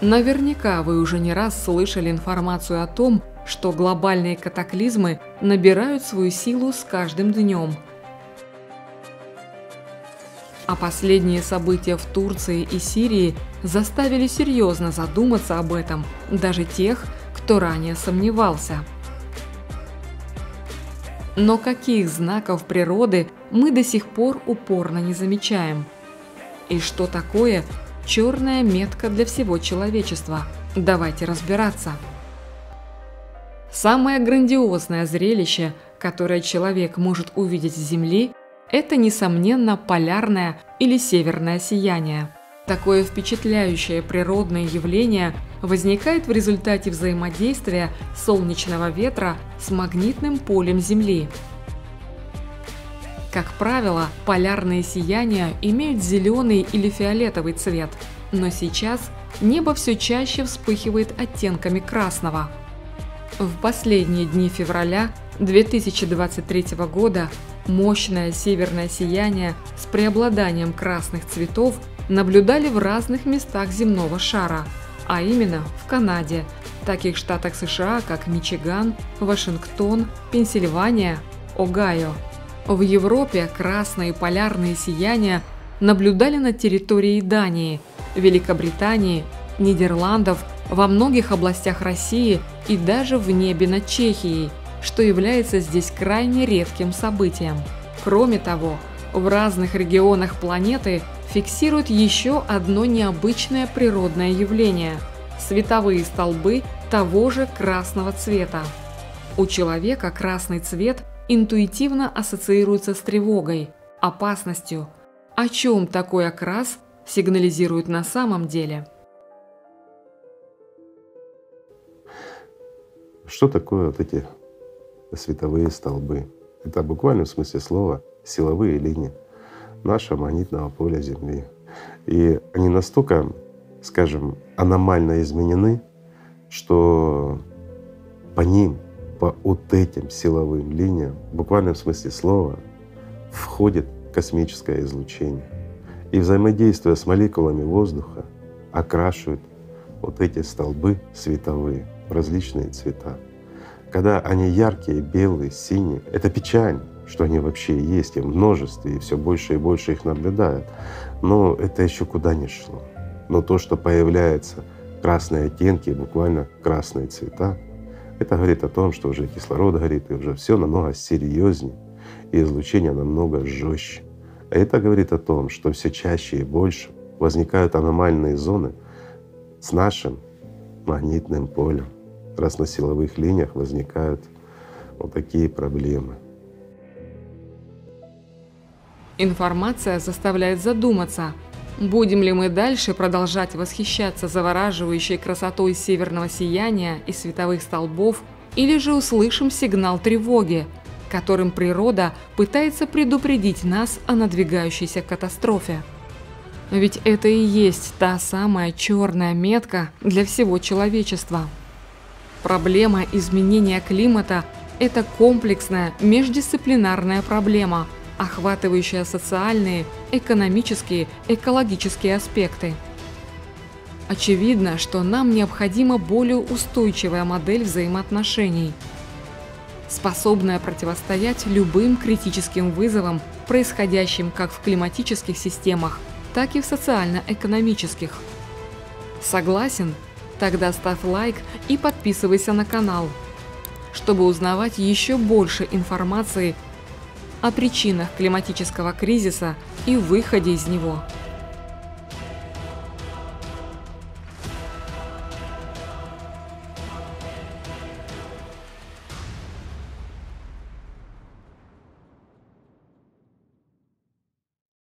Наверняка вы уже не раз слышали информацию о том, что глобальные катаклизмы набирают свою силу с каждым днем. А последние события в Турции и Сирии заставили серьезно задуматься об этом даже тех, кто ранее сомневался. Но каких знаков природы мы до сих пор упорно не замечаем? И что такое черная метка для всего человечества? Давайте разбираться. Самое грандиозное зрелище, которое человек может увидеть с Земли, это, несомненно, полярное или северное сияние. Такое впечатляющее природное явление возникает в результате взаимодействия солнечного ветра с магнитным полем Земли. Как правило, полярные сияния имеют зеленый или фиолетовый цвет, но сейчас небо все чаще вспыхивает оттенками красного – в последние дни февраля 2023 года мощное северное сияние с преобладанием красных цветов наблюдали в разных местах земного шара, а именно в Канаде, таких штатах США, как Мичиган, Вашингтон, Пенсильвания, Огайо. В Европе красные полярные сияния наблюдали на территории Дании, Великобритании, Нидерландов, во многих областях России и даже в небе над Чехией, что является здесь крайне редким событием. Кроме того, в разных регионах планеты фиксируют еще одно необычное природное явление – световые столбы того же красного цвета. У человека красный цвет интуитивно ассоциируется с тревогой, опасностью. О чем такой окрас сигнализирует на самом деле – Что такое вот эти световые столбы? Это в смысле слова силовые линии нашего магнитного поля Земли. И они настолько, скажем, аномально изменены, что по ним, по вот этим силовым линиям, в смысле слова, входит космическое излучение. И взаимодействуя с молекулами воздуха, окрашивают вот эти столбы световые различные цвета. Когда они яркие, белые, синие, это печально, что они вообще есть и в множестве, и все больше и больше их наблюдают. Но это еще куда не шло. Но то, что появляются красные оттенки, буквально красные цвета, это говорит о том, что уже кислород горит, и уже все намного серьезнее, и излучение намного жестче. А это говорит о том, что все чаще и больше возникают аномальные зоны с нашим магнитным полем раз на силовых линиях возникают вот такие проблемы. Информация заставляет задуматься, будем ли мы дальше продолжать восхищаться завораживающей красотой северного сияния и световых столбов, или же услышим сигнал тревоги, которым природа пытается предупредить нас о надвигающейся катастрофе. Ведь это и есть та самая черная метка для всего человечества. Проблема изменения климата – это комплексная междисциплинарная проблема, охватывающая социальные, экономические, экологические аспекты. Очевидно, что нам необходима более устойчивая модель взаимоотношений, способная противостоять любым критическим вызовам, происходящим как в климатических системах, так и в социально-экономических. Согласен – Тогда ставь лайк и подписывайся на канал, чтобы узнавать еще больше информации о причинах климатического кризиса и выходе из него.